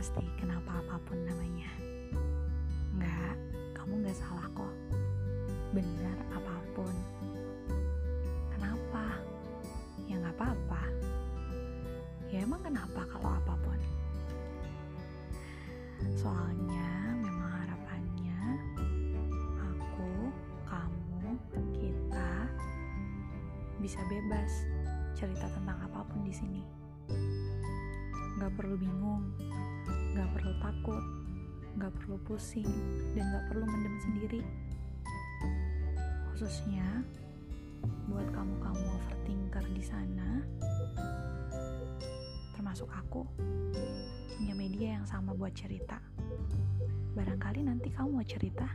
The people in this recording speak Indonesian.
pasti kenapa apa pun namanya. Enggak, kamu nggak salah kok. Benar apa pun. Kenapa? Ya nggak apa-apa. Ya emang kenapa kalau apa pun? Soalnya memang harapannya aku, kamu, kita bisa bebas cerita tentang apa pun di sini. Gak perlu bingung, gak perlu pusing, dan gak perlu mendem sendiri. Khususnya buat kamu-kamu overthinker di sana, termasuk aku, punya media yang sama buat cerita. Barangkali nanti kamu mau cerita,